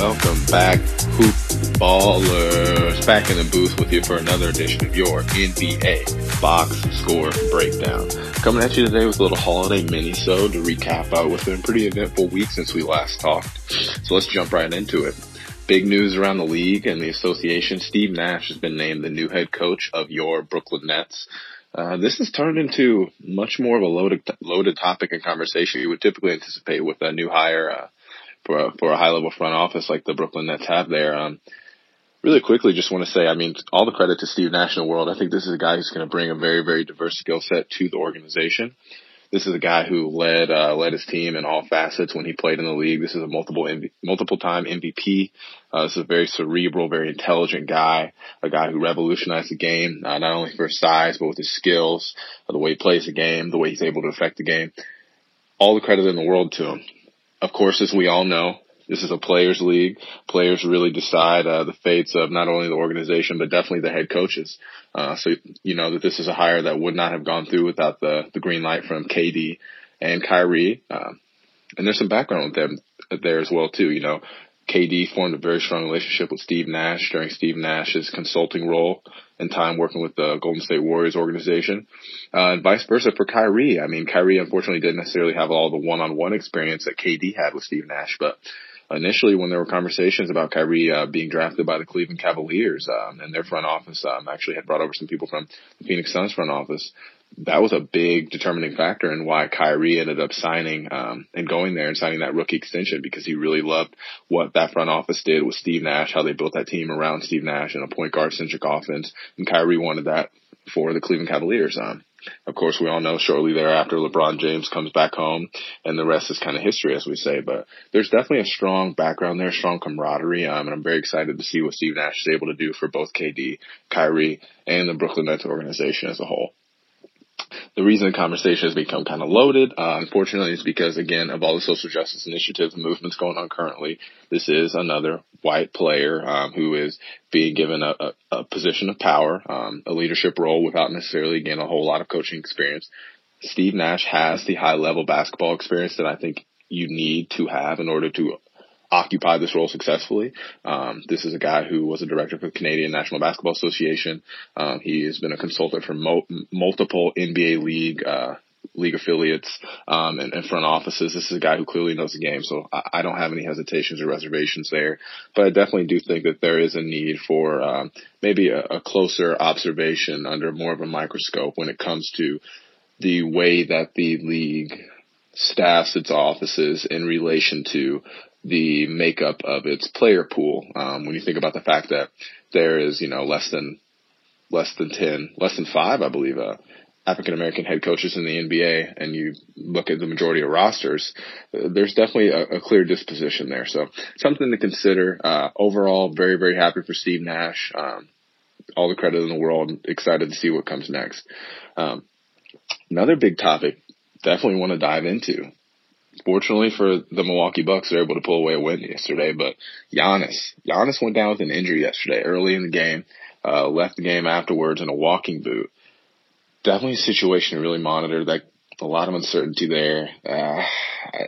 Welcome back, Hoop Ballers. Back in the booth with you for another edition of your NBA box score breakdown. Coming at you today with a little holiday mini-so to recap out what's been a pretty eventful week since we last talked. So let's jump right into it. Big news around the league and the association. Steve Nash has been named the new head coach of your Brooklyn Nets. Uh, this has turned into much more of a loaded loaded topic and conversation you would typically anticipate with a new hire. Uh, for a, for a high level front office like the Brooklyn Nets have there. Um, really quickly, just want to say, I mean, all the credit to Steve Nash in the world. I think this is a guy who's going to bring a very, very diverse skill set to the organization. This is a guy who led uh, led his team in all facets when he played in the league. This is a multiple MV, multiple time MVP. Uh, this is a very cerebral, very intelligent guy, a guy who revolutionized the game, uh, not only for his size but with his skills, uh, the way he plays the game, the way he's able to affect the game. All the credit in the world to him of course, as we all know, this is a players league. Players really decide uh, the fates of not only the organization but definitely the head coaches. Uh, so you know that this is a hire that would not have gone through without the the green light from KD and Kyrie. Uh, and there's some background with them there as well too. You know, KD formed a very strong relationship with Steve Nash during Steve Nash's consulting role and time working with the Golden State Warriors organization, uh, and vice versa for Kyrie. I mean, Kyrie unfortunately didn't necessarily have all the one-on-one experience that KD had with Steve Nash, but initially when there were conversations about Kyrie uh, being drafted by the Cleveland Cavaliers um, and their front office um, actually had brought over some people from the Phoenix Suns front office that was a big determining factor in why Kyrie ended up signing um, and going there and signing that rookie extension because he really loved what that front office did with Steve Nash, how they built that team around Steve Nash and a point guard centric offense. And Kyrie wanted that for the Cleveland Cavaliers. Um, of course, we all know shortly thereafter LeBron James comes back home, and the rest is kind of history, as we say. But there's definitely a strong background there, strong camaraderie, um, and I'm very excited to see what Steve Nash is able to do for both KD, Kyrie, and the Brooklyn Nets organization as a whole the reason the conversation has become kind of loaded, uh, unfortunately, is because again of all the social justice initiatives and movements going on currently. This is another white player um, who is being given a, a, a position of power, um, a leadership role without necessarily again a whole lot of coaching experience. Steve Nash has the high level basketball experience that I think you need to have in order to occupy this role successfully. Um, this is a guy who was a director for the Canadian National Basketball Association. Um, he has been a consultant for mo- multiple NBA league uh, league affiliates um, and, and, front offices. This is a guy who clearly knows the game, so I, I, don't have any hesitations or reservations there. But I definitely do think that there is a need for um, maybe a, a closer observation under more of a microscope when it comes to the way that the league staffs its offices in relation to the makeup of its player pool. Um, when you think about the fact that there is, you know, less than less than ten, less than five, I believe, uh, African American head coaches in the NBA, and you look at the majority of rosters, there's definitely a, a clear disposition there. So something to consider. Uh, overall, very very happy for Steve Nash. Um, all the credit in the world. Excited to see what comes next. Um, another big topic, definitely want to dive into Fortunately for the Milwaukee Bucks, they're able to pull away a win yesterday. But Giannis, Giannis went down with an injury yesterday, early in the game. Uh, left the game afterwards in a walking boot. Definitely a situation to really monitor. That a lot of uncertainty there. Uh,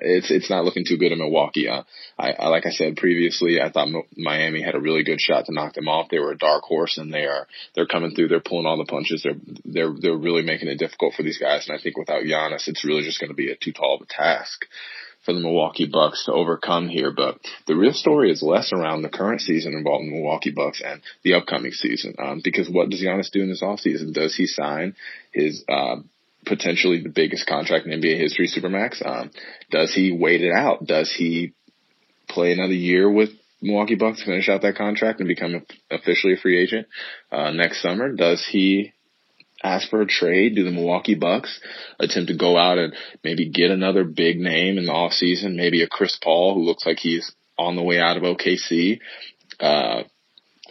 it's it's not looking too good in Milwaukee. Uh, I, I like I said previously, I thought Miami had a really good shot to knock them off. They were a dark horse, and they are they're coming through. They're pulling all the punches. They're they're they're really making it difficult for these guys. And I think without Giannis, it's really just going to be a too tall of a task for the Milwaukee Bucks to overcome here. But the real story is less around the current season involving the Milwaukee Bucks and the upcoming season. Um, because what does Giannis do in this offseason? Does he sign his uh, potentially the biggest contract in NBA history, Supermax. Um, does he wait it out? Does he play another year with Milwaukee Bucks, finish out that contract and become officially a free agent uh, next summer? Does he ask for a trade? Do the Milwaukee Bucks attempt to go out and maybe get another big name in the off season? Maybe a Chris Paul who looks like he's on the way out of OKC. Uh,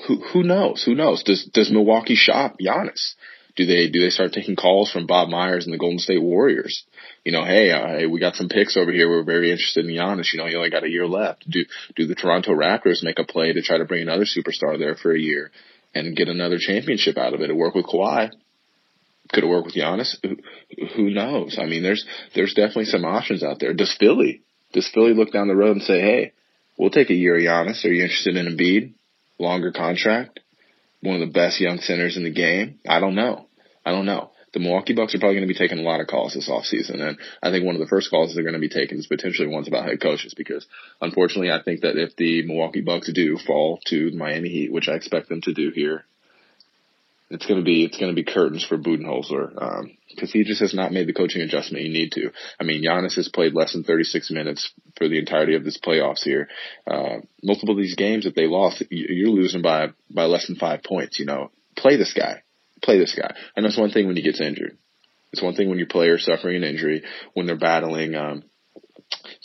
who who knows? Who knows? Does does Milwaukee shop Giannis? Do they do they start taking calls from Bob Myers and the Golden State Warriors? You know, hey, uh, hey, we got some picks over here. We're very interested in Giannis. You know, he only got a year left. Do do the Toronto Raptors make a play to try to bring another superstar there for a year and get another championship out of it? It work with Kawhi. Could it work with Giannis? Who, who knows? I mean, there's there's definitely some options out there. Does Philly does Philly look down the road and say, hey, we'll take a year of Giannis. Are you interested in Embiid? Longer contract? One of the best young centers in the game? I don't know. I don't know. The Milwaukee Bucks are probably going to be taking a lot of calls this offseason. And I think one of the first calls they're going to be taking is potentially ones about head coaches because unfortunately I think that if the Milwaukee Bucks do fall to the Miami Heat, which I expect them to do here, it's going to be, it's going to be curtains for Budenholzer. Um, because he just has not made the coaching adjustment you need to. I mean, Giannis has played less than 36 minutes for the entirety of this playoffs here. Uh, multiple of these games that they lost, you're losing by by less than five points. You know, play this guy, play this guy. And that's one thing when he gets injured. It's one thing when your player is suffering an injury, when they're battling um,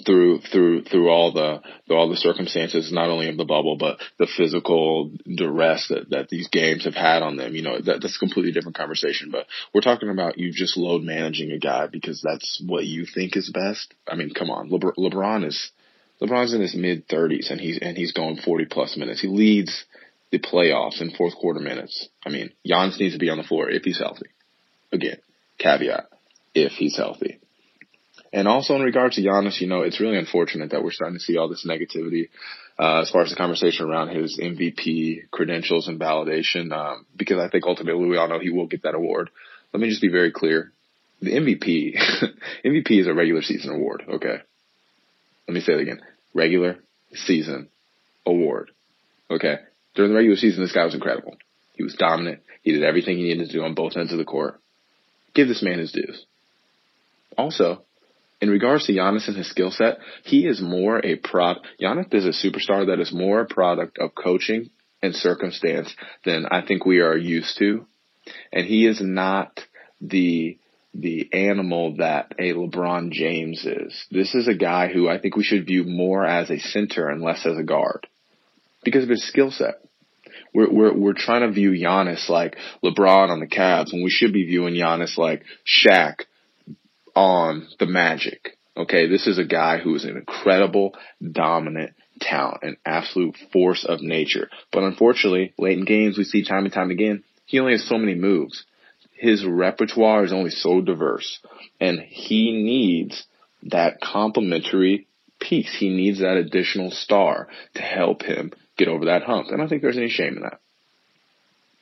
through through through all the through all the circumstances, not only of the bubble, but the physical duress that, that these games have had on them. You know, that, that's a completely different conversation. But we're talking about you just load managing a guy because that's what you think is best. I mean, come on, LeBron, LeBron is LeBron's in his mid thirties and he's and he's going forty plus minutes. He leads the playoffs in fourth quarter minutes. I mean, Giannis needs to be on the floor if he's healthy. Again, caveat, if he's healthy. And also in regards to Giannis, you know, it's really unfortunate that we're starting to see all this negativity uh, as far as the conversation around his MVP credentials and validation, um, because I think ultimately we all know he will get that award. Let me just be very clear. The MVP, MVP is a regular season award, okay? Let me say it again. Regular season award, okay? During the regular season, this guy was incredible. He was dominant. He did everything he needed to do on both ends of the court. Give this man his dues. Also, in regards to Giannis and his skill set, he is more a prod. Giannis is a superstar that is more a product of coaching and circumstance than I think we are used to. And he is not the the animal that a LeBron James is. This is a guy who I think we should view more as a center and less as a guard because of his skill set. We're, we're, we're trying to view Giannis like LeBron on the Cavs when we should be viewing Giannis like Shaq on the Magic. Okay. This is a guy who is an incredible, dominant talent, an absolute force of nature. But unfortunately, late in games, we see time and time again, he only has so many moves his repertoire is only so diverse and he needs that complementary piece. He needs that additional star to help him get over that hump. And I don't think there's any shame in that.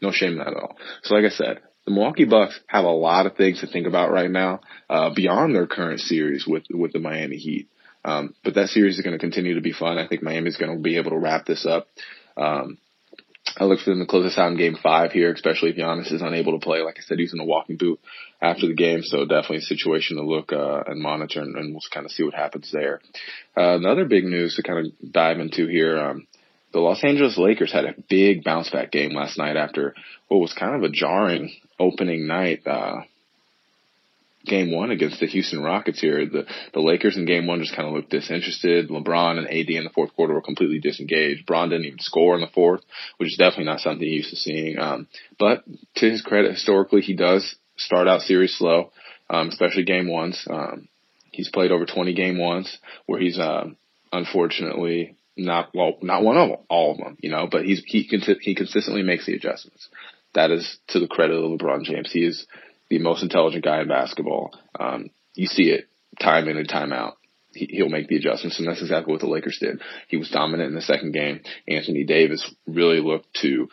No shame in that at all. So like I said, the Milwaukee Bucks have a lot of things to think about right now, uh, beyond their current series with, with the Miami Heat. Um, but that series is going to continue to be fun. I think Miami's going to be able to wrap this up. Um, I look for them to close this out in game five here, especially if Giannis is unable to play. Like I said, he's in a walking boot after the game, so definitely a situation to look uh, and monitor, and, and we'll kind of see what happens there. Uh, another big news to kind of dive into here. Um, the Los Angeles Lakers had a big bounce back game last night after what was kind of a jarring opening night. Uh, game one against the Houston Rockets here. The the Lakers in game one just kind of looked disinterested. LeBron and AD in the fourth quarter were completely disengaged. Bron didn't even score in the fourth, which is definitely not something you're used to seeing. Um, but to his credit, historically, he does start out series slow, um, especially game ones. Um, he's played over 20 game ones where he's, uh, unfortunately not, well, not one of all of them, you know, but he's, he, he consistently makes the adjustments. That is to the credit of LeBron James. He is, the most intelligent guy in basketball. Um, you see it time in and time out. He, he'll make the adjustments, and that's exactly what the Lakers did. He was dominant in the second game. Anthony Davis really looked to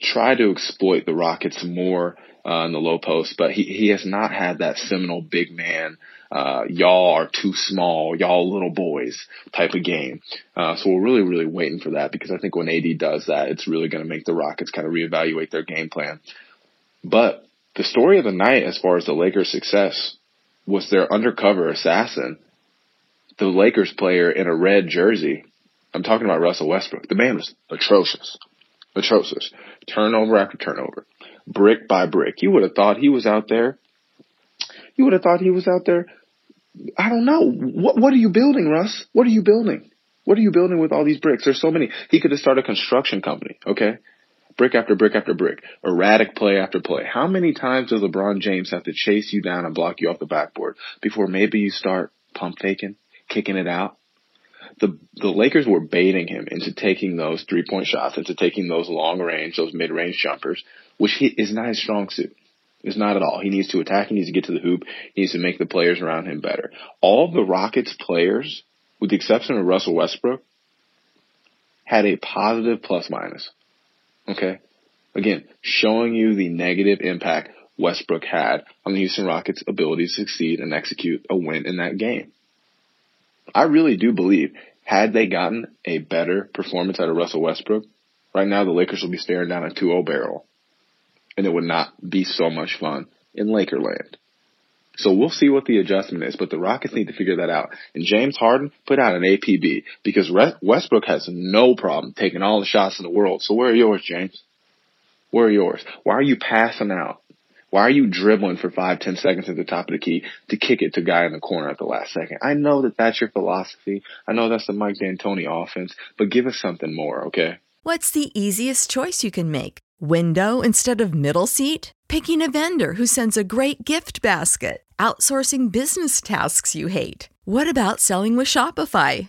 try to exploit the Rockets more uh, in the low post, but he, he has not had that seminal big man, uh, y'all are too small, y'all little boys type of game. Uh, so we're really, really waiting for that because I think when AD does that, it's really going to make the Rockets kind of reevaluate their game plan. But the story of the night, as far as the Lakers' success, was their undercover assassin, the Lakers player in a red jersey. I'm talking about Russell Westbrook. The man was atrocious. Atrocious. Turnover after turnover. Brick by brick. You would have thought he was out there. You would have thought he was out there. I don't know. What, what are you building, Russ? What are you building? What are you building with all these bricks? There's so many. He could have started a construction company, okay? brick after brick after brick, erratic play after play. How many times does LeBron James have to chase you down and block you off the backboard before maybe you start pump faking, kicking it out? The the Lakers were baiting him into taking those three point shots, into taking those long range, those mid range jumpers, which he, is not his strong suit. It's not at all. He needs to attack. He needs to get to the hoop. He needs to make the players around him better. All the Rockets players, with the exception of Russell Westbrook, had a positive plus minus. Okay. Again, showing you the negative impact Westbrook had on the Houston Rockets' ability to succeed and execute a win in that game. I really do believe had they gotten a better performance out of Russell Westbrook, right now the Lakers will be staring down a 2-0 barrel. And it would not be so much fun in Lakerland. So we'll see what the adjustment is, but the Rockets need to figure that out. And James Harden put out an APB because Westbrook has no problem taking all the shots in the world. So where are yours, James? Where are yours? Why are you passing out? Why are you dribbling for five, ten seconds at the top of the key to kick it to guy in the corner at the last second? I know that that's your philosophy. I know that's the Mike D'Antoni offense, but give us something more, okay? What's the easiest choice you can make? Window instead of middle seat? Picking a vendor who sends a great gift basket? Outsourcing business tasks you hate? What about selling with Shopify?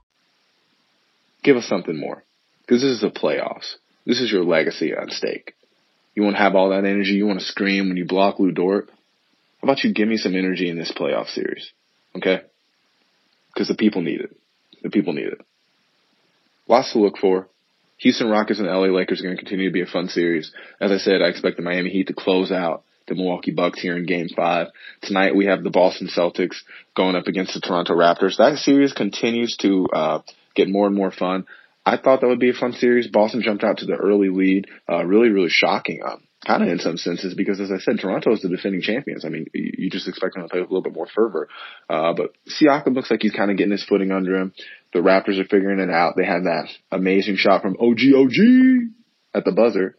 Give us something more. Because this is the playoffs. This is your legacy on stake. You want to have all that energy. You want to scream when you block Lu Dort. How about you give me some energy in this playoff series? Okay? Because the people need it. The people need it. Lots to look for. Houston Rockets and LA Lakers are going to continue to be a fun series. As I said, I expect the Miami Heat to close out the Milwaukee Bucks here in game five. Tonight we have the Boston Celtics going up against the Toronto Raptors. That series continues to, uh, get more and more fun. I thought that would be a fun series. Boston jumped out to the early lead. Uh, really, really shocking. Um, kind of in some senses because as I said, Toronto is the defending champions. I mean, you just expect them to play with a little bit more fervor. Uh, but Siakam looks like he's kind of getting his footing under him. The Raptors are figuring it out. They had that amazing shot from OG OG at the buzzer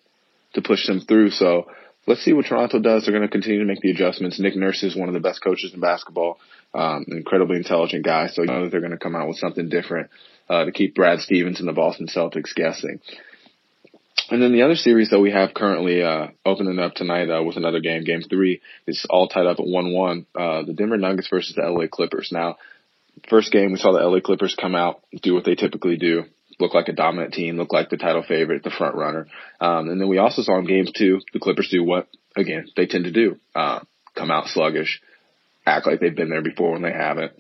to push them through. So let's see what Toronto does. They're going to continue to make the adjustments. Nick Nurse is one of the best coaches in basketball. Um, incredibly intelligent guy. So you know that they're going to come out with something different, uh, to keep Brad Stevens and the Boston Celtics guessing. And then the other series that we have currently uh, opening up tonight uh, with another game, Game Three, is all tied up at one-one. Uh, the Denver Nuggets versus the LA Clippers. Now, first game we saw the LA Clippers come out, do what they typically do, look like a dominant team, look like the title favorite, the front runner. Um, and then we also saw in Game Two the Clippers do what again they tend to do: uh, come out sluggish, act like they've been there before when they haven't,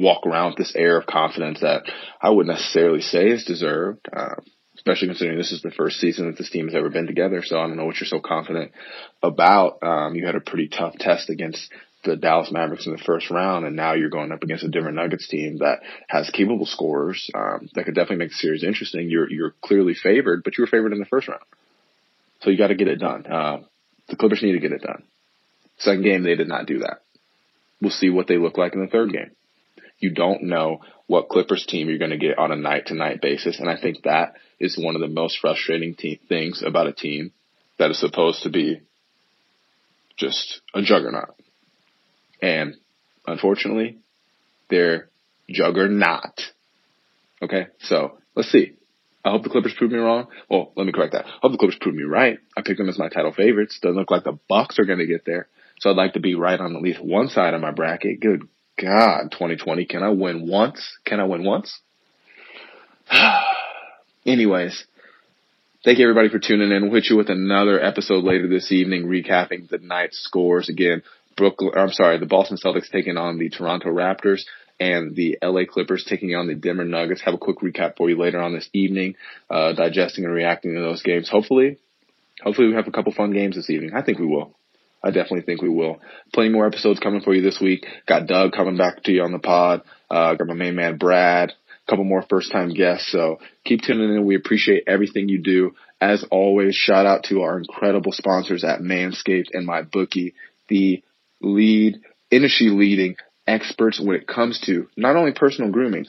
walk around with this air of confidence that I wouldn't necessarily say is deserved. Uh, especially considering this is the first season that this team has ever been together. So I don't know what you're so confident about. Um, you had a pretty tough test against the Dallas Mavericks in the first round, and now you're going up against a Denver Nuggets team that has capable scorers um, that could definitely make the series interesting. You're you're clearly favored, but you were favored in the first round, so you got to get it done. Uh, the Clippers need to get it done. Second game, they did not do that. We'll see what they look like in the third game. You don't know what Clippers team you're going to get on a night to night basis, and I think that is one of the most frustrating te- things about a team that is supposed to be just a juggernaut. And unfortunately, they're juggernaut. Okay, so let's see. I hope the Clippers prove me wrong. Well, let me correct that. I hope the Clippers prove me right. I picked them as my title favorites. Doesn't look like the Bucks are going to get there. So I'd like to be right on at least one side of my bracket. Good God, 2020. Can I win once? Can I win once? Anyways, thank you everybody for tuning in. We'll hit you with another episode later this evening, recapping the night's scores. Again, Brooklyn, I'm sorry, the Boston Celtics taking on the Toronto Raptors and the LA Clippers taking on the Denver Nuggets. Have a quick recap for you later on this evening, uh, digesting and reacting to those games. Hopefully, hopefully we have a couple fun games this evening. I think we will. I definitely think we will. Plenty more episodes coming for you this week. Got Doug coming back to you on the pod. Uh, got my main man Brad A couple more first time guests. So keep tuning in. We appreciate everything you do. As always, shout out to our incredible sponsors at Manscaped and MyBookie, the lead, industry leading experts when it comes to not only personal grooming,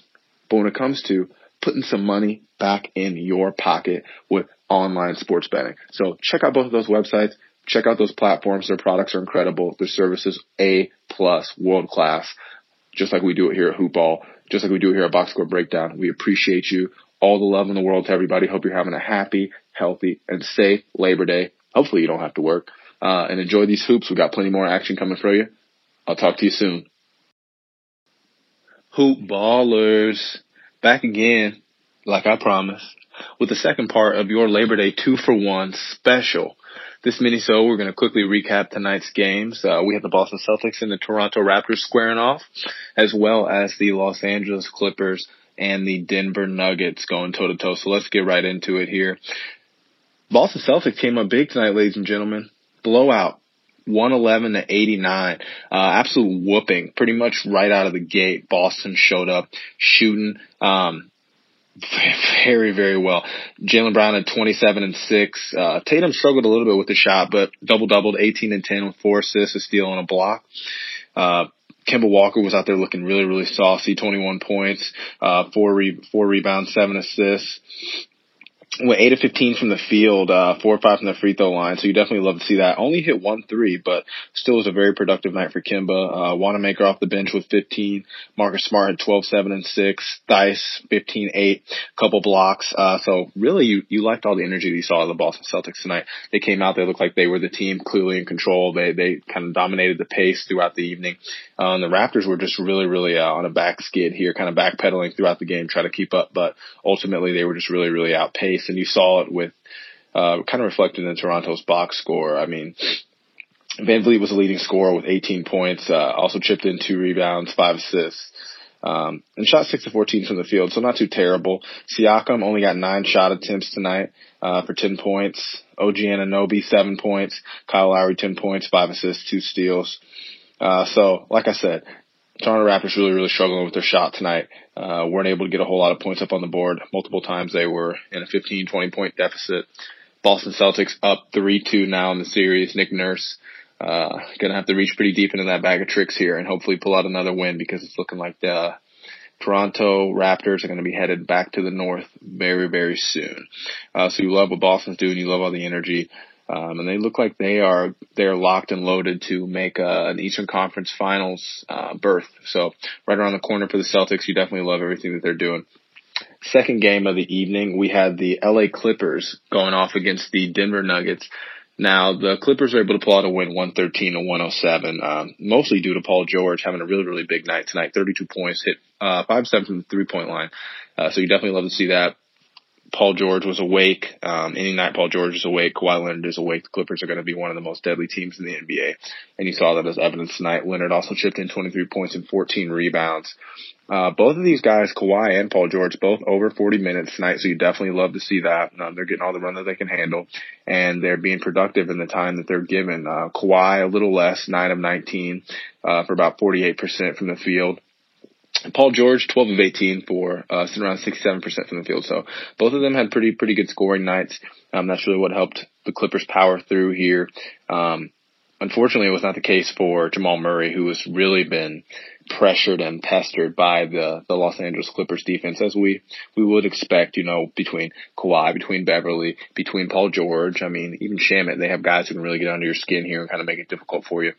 but when it comes to putting some money back in your pocket with online sports betting. So check out both of those websites. Check out those platforms. Their products are incredible. Their services A plus, world class, just like we do it here at Hoopball just like we do it here at Box Score Breakdown. We appreciate you. All the love in the world to everybody. Hope you're having a happy, healthy, and safe Labor Day. Hopefully you don't have to work. Uh, and enjoy these hoops. We've got plenty more action coming for you. I'll talk to you soon. Hoop ballers. Back again, like I promised, with the second part of your Labor Day two for one special. This mini so we're going to quickly recap tonight's games. Uh, we have the Boston Celtics and the Toronto Raptors squaring off, as well as the Los Angeles Clippers and the Denver Nuggets going toe to toe. So let's get right into it here. Boston Celtics came up big tonight, ladies and gentlemen. Blowout. 111 to 89. Uh, absolute whooping. Pretty much right out of the gate. Boston showed up shooting. Um, very, very well. Jaylen Brown at 27 and 6. Uh, Tatum struggled a little bit with the shot, but double doubled 18 and 10 with four assists, a steal, and a block. Uh, Kemba Walker was out there looking really, really saucy, 21 points, uh, four, re- four rebounds, seven assists. Went eight of fifteen from the field, uh, four or five from the free throw line. So you definitely love to see that. Only hit one three, but still was a very productive night for Kemba. Uh, Wanamaker off the bench with 15. Marcus Smart had 12, 7, and 6. Theis 15, 8, couple blocks. Uh, so really you, you liked all the energy that you saw of the Boston Celtics tonight. They came out, they looked like they were the team clearly in control. They, they kind of dominated the pace throughout the evening. Uh, and the Raptors were just really, really, uh, on a back skid here, kind of backpedaling throughout the game, trying to keep up, but ultimately they were just really, really outpaced and you saw it with uh, kind of reflected in Toronto's box score. I mean, VanVleet was the leading scorer with 18 points, uh, also chipped in two rebounds, five assists, um, and shot 6 to 14 from the field, so not too terrible. Siakam only got nine shot attempts tonight, uh, for 10 points. OG Anunoby, seven points. Kyle Lowry, 10 points, five assists, two steals. Uh, so, like I said, Toronto Raptors really, really struggling with their shot tonight. Uh, weren't able to get a whole lot of points up on the board. Multiple times they were in a 15, 20 point deficit. Boston Celtics up 3-2 now in the series. Nick Nurse, uh, gonna have to reach pretty deep into that bag of tricks here and hopefully pull out another win because it's looking like the Toronto Raptors are going to be headed back to the north very, very soon. Uh, so you love what Boston's doing. You love all the energy. Um, and they look like they are they're locked and loaded to make uh, an Eastern Conference Finals uh, berth. So right around the corner for the Celtics. You definitely love everything that they're doing. Second game of the evening, we had the LA Clippers going off against the Denver Nuggets. Now the Clippers are able to pull out a win, 113 to 107, um, mostly due to Paul George having a really really big night tonight. 32 points, hit uh, five seven from the three point line. Uh, so you definitely love to see that. Paul George was awake. Um, any night Paul George is awake, Kawhi Leonard is awake. The Clippers are going to be one of the most deadly teams in the NBA. And you saw that as evidence tonight. Leonard also chipped in 23 points and 14 rebounds. Uh, both of these guys, Kawhi and Paul George, both over 40 minutes tonight, so you definitely love to see that. Um, they're getting all the run that they can handle, and they're being productive in the time that they're given. Uh, Kawhi a little less, 9 of 19, uh, for about 48% from the field. Paul George, 12 of 18 for uh, sitting around 67% from the field. So both of them had pretty pretty good scoring nights. Um, that's really what helped the Clippers power through here. Um, unfortunately, it was not the case for Jamal Murray, who has really been pressured and pestered by the, the Los Angeles Clippers defense, as we, we would expect, you know, between Kawhi, between Beverley, between Paul George. I mean, even Shamet, they have guys who can really get under your skin here and kind of make it difficult for you.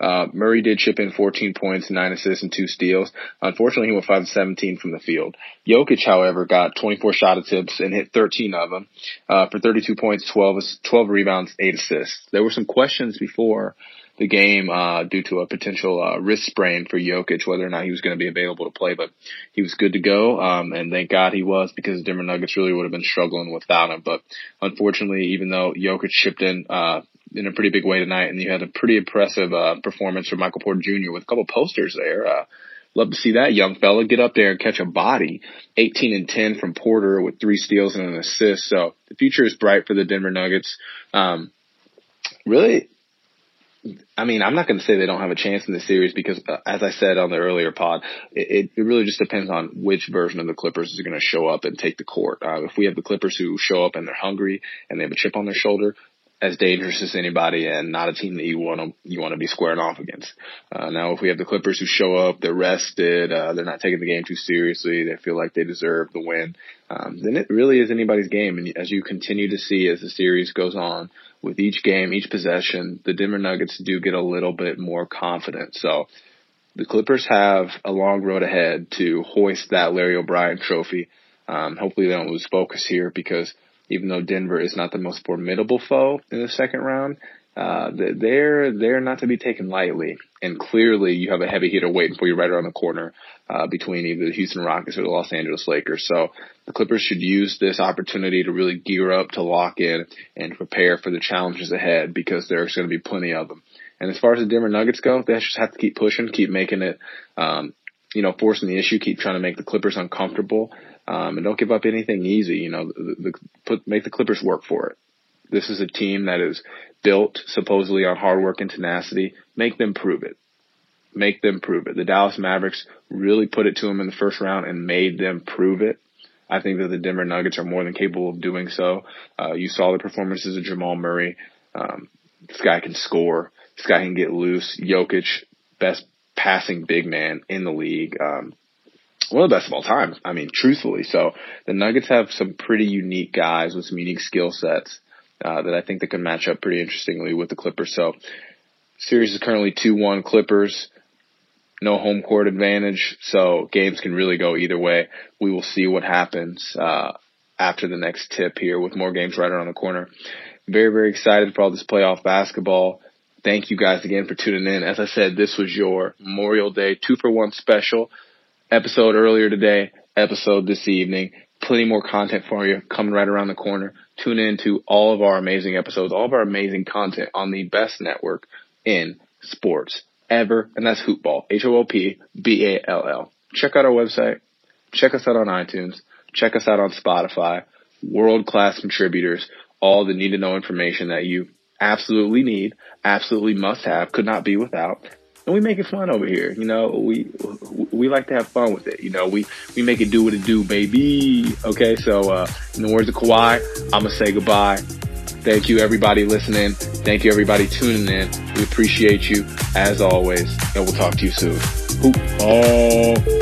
Uh, Murray did chip in 14 points, 9 assists, and 2 steals. Unfortunately, he went 5 17 from the field. Jokic, however, got 24 shot attempts and hit 13 of them, uh, for 32 points, 12, 12 rebounds, 8 assists. There were some questions before the game uh, due to a potential uh, wrist sprain for Jokic, whether or not he was going to be available to play. But he was good to go, um, and thank God he was because the Denver Nuggets really would have been struggling without him. But unfortunately, even though Jokic chipped in uh, in a pretty big way tonight, and you had a pretty impressive uh, performance from Michael Porter Jr. with a couple posters there. Uh, Love to see that young fella get up there and catch a body. 18 and 10 from Porter with three steals and an assist. So the future is bright for the Denver Nuggets. Um, really, I mean, I'm not going to say they don't have a chance in this series because, uh, as I said on the earlier pod, it, it really just depends on which version of the Clippers is going to show up and take the court. Uh, if we have the Clippers who show up and they're hungry and they have a chip on their shoulder, as dangerous as anybody and not a team that you want to you want to be squaring off against. Uh, now, if we have the Clippers who show up, they're rested, uh, they're not taking the game too seriously, they feel like they deserve the win, um, then it really is anybody's game. And as you continue to see as the series goes on, with each game, each possession, the Denver Nuggets do get a little bit more confident. So the Clippers have a long road ahead to hoist that Larry O'Brien trophy. Um, hopefully they don't lose focus here because even though Denver is not the most formidable foe in the second round, uh, they're they're not to be taken lightly. And clearly, you have a heavy hitter waiting for you right around the corner uh, between either the Houston Rockets or the Los Angeles Lakers. So the Clippers should use this opportunity to really gear up to lock in and prepare for the challenges ahead because there's going to be plenty of them. And as far as the Denver Nuggets go, they just have to keep pushing, keep making it, um, you know, forcing the issue, keep trying to make the Clippers uncomfortable, um, and don't give up anything easy. You know, the, the, put make the Clippers work for it. This is a team that is built supposedly on hard work and tenacity. Make them prove it. Make them prove it. The Dallas Mavericks really put it to them in the first round and made them prove it. I think that the Denver Nuggets are more than capable of doing so. Uh, you saw the performances of Jamal Murray. Um, this guy can score. This guy can get loose. Jokic, best passing big man in the league. Um, one of the best of all time. I mean, truthfully. So the Nuggets have some pretty unique guys with some unique skill sets uh, that I think that can match up pretty interestingly with the Clippers. So series is currently 2-1 Clippers. No home court advantage, so games can really go either way. We will see what happens uh, after the next tip here with more games right around the corner. Very, very excited for all this playoff basketball. Thank you guys again for tuning in. As I said, this was your Memorial Day two for one special episode earlier today, episode this evening. Plenty more content for you coming right around the corner. Tune in to all of our amazing episodes, all of our amazing content on the best network in sports ever, and that's Hoopball, H-O-O-P-B-A-L-L. Check out our website. Check us out on iTunes. Check us out on Spotify. World class contributors, all the need to know information that you absolutely need, absolutely must have, could not be without. And we make it fun over here. You know, we we like to have fun with it. You know, we we make it do what it do, baby. Okay, so uh, in the words of Kawhi, I'm gonna say goodbye. Thank you, everybody listening. Thank you, everybody tuning in. We appreciate you as always, and we'll talk to you soon. Hoop. Oh.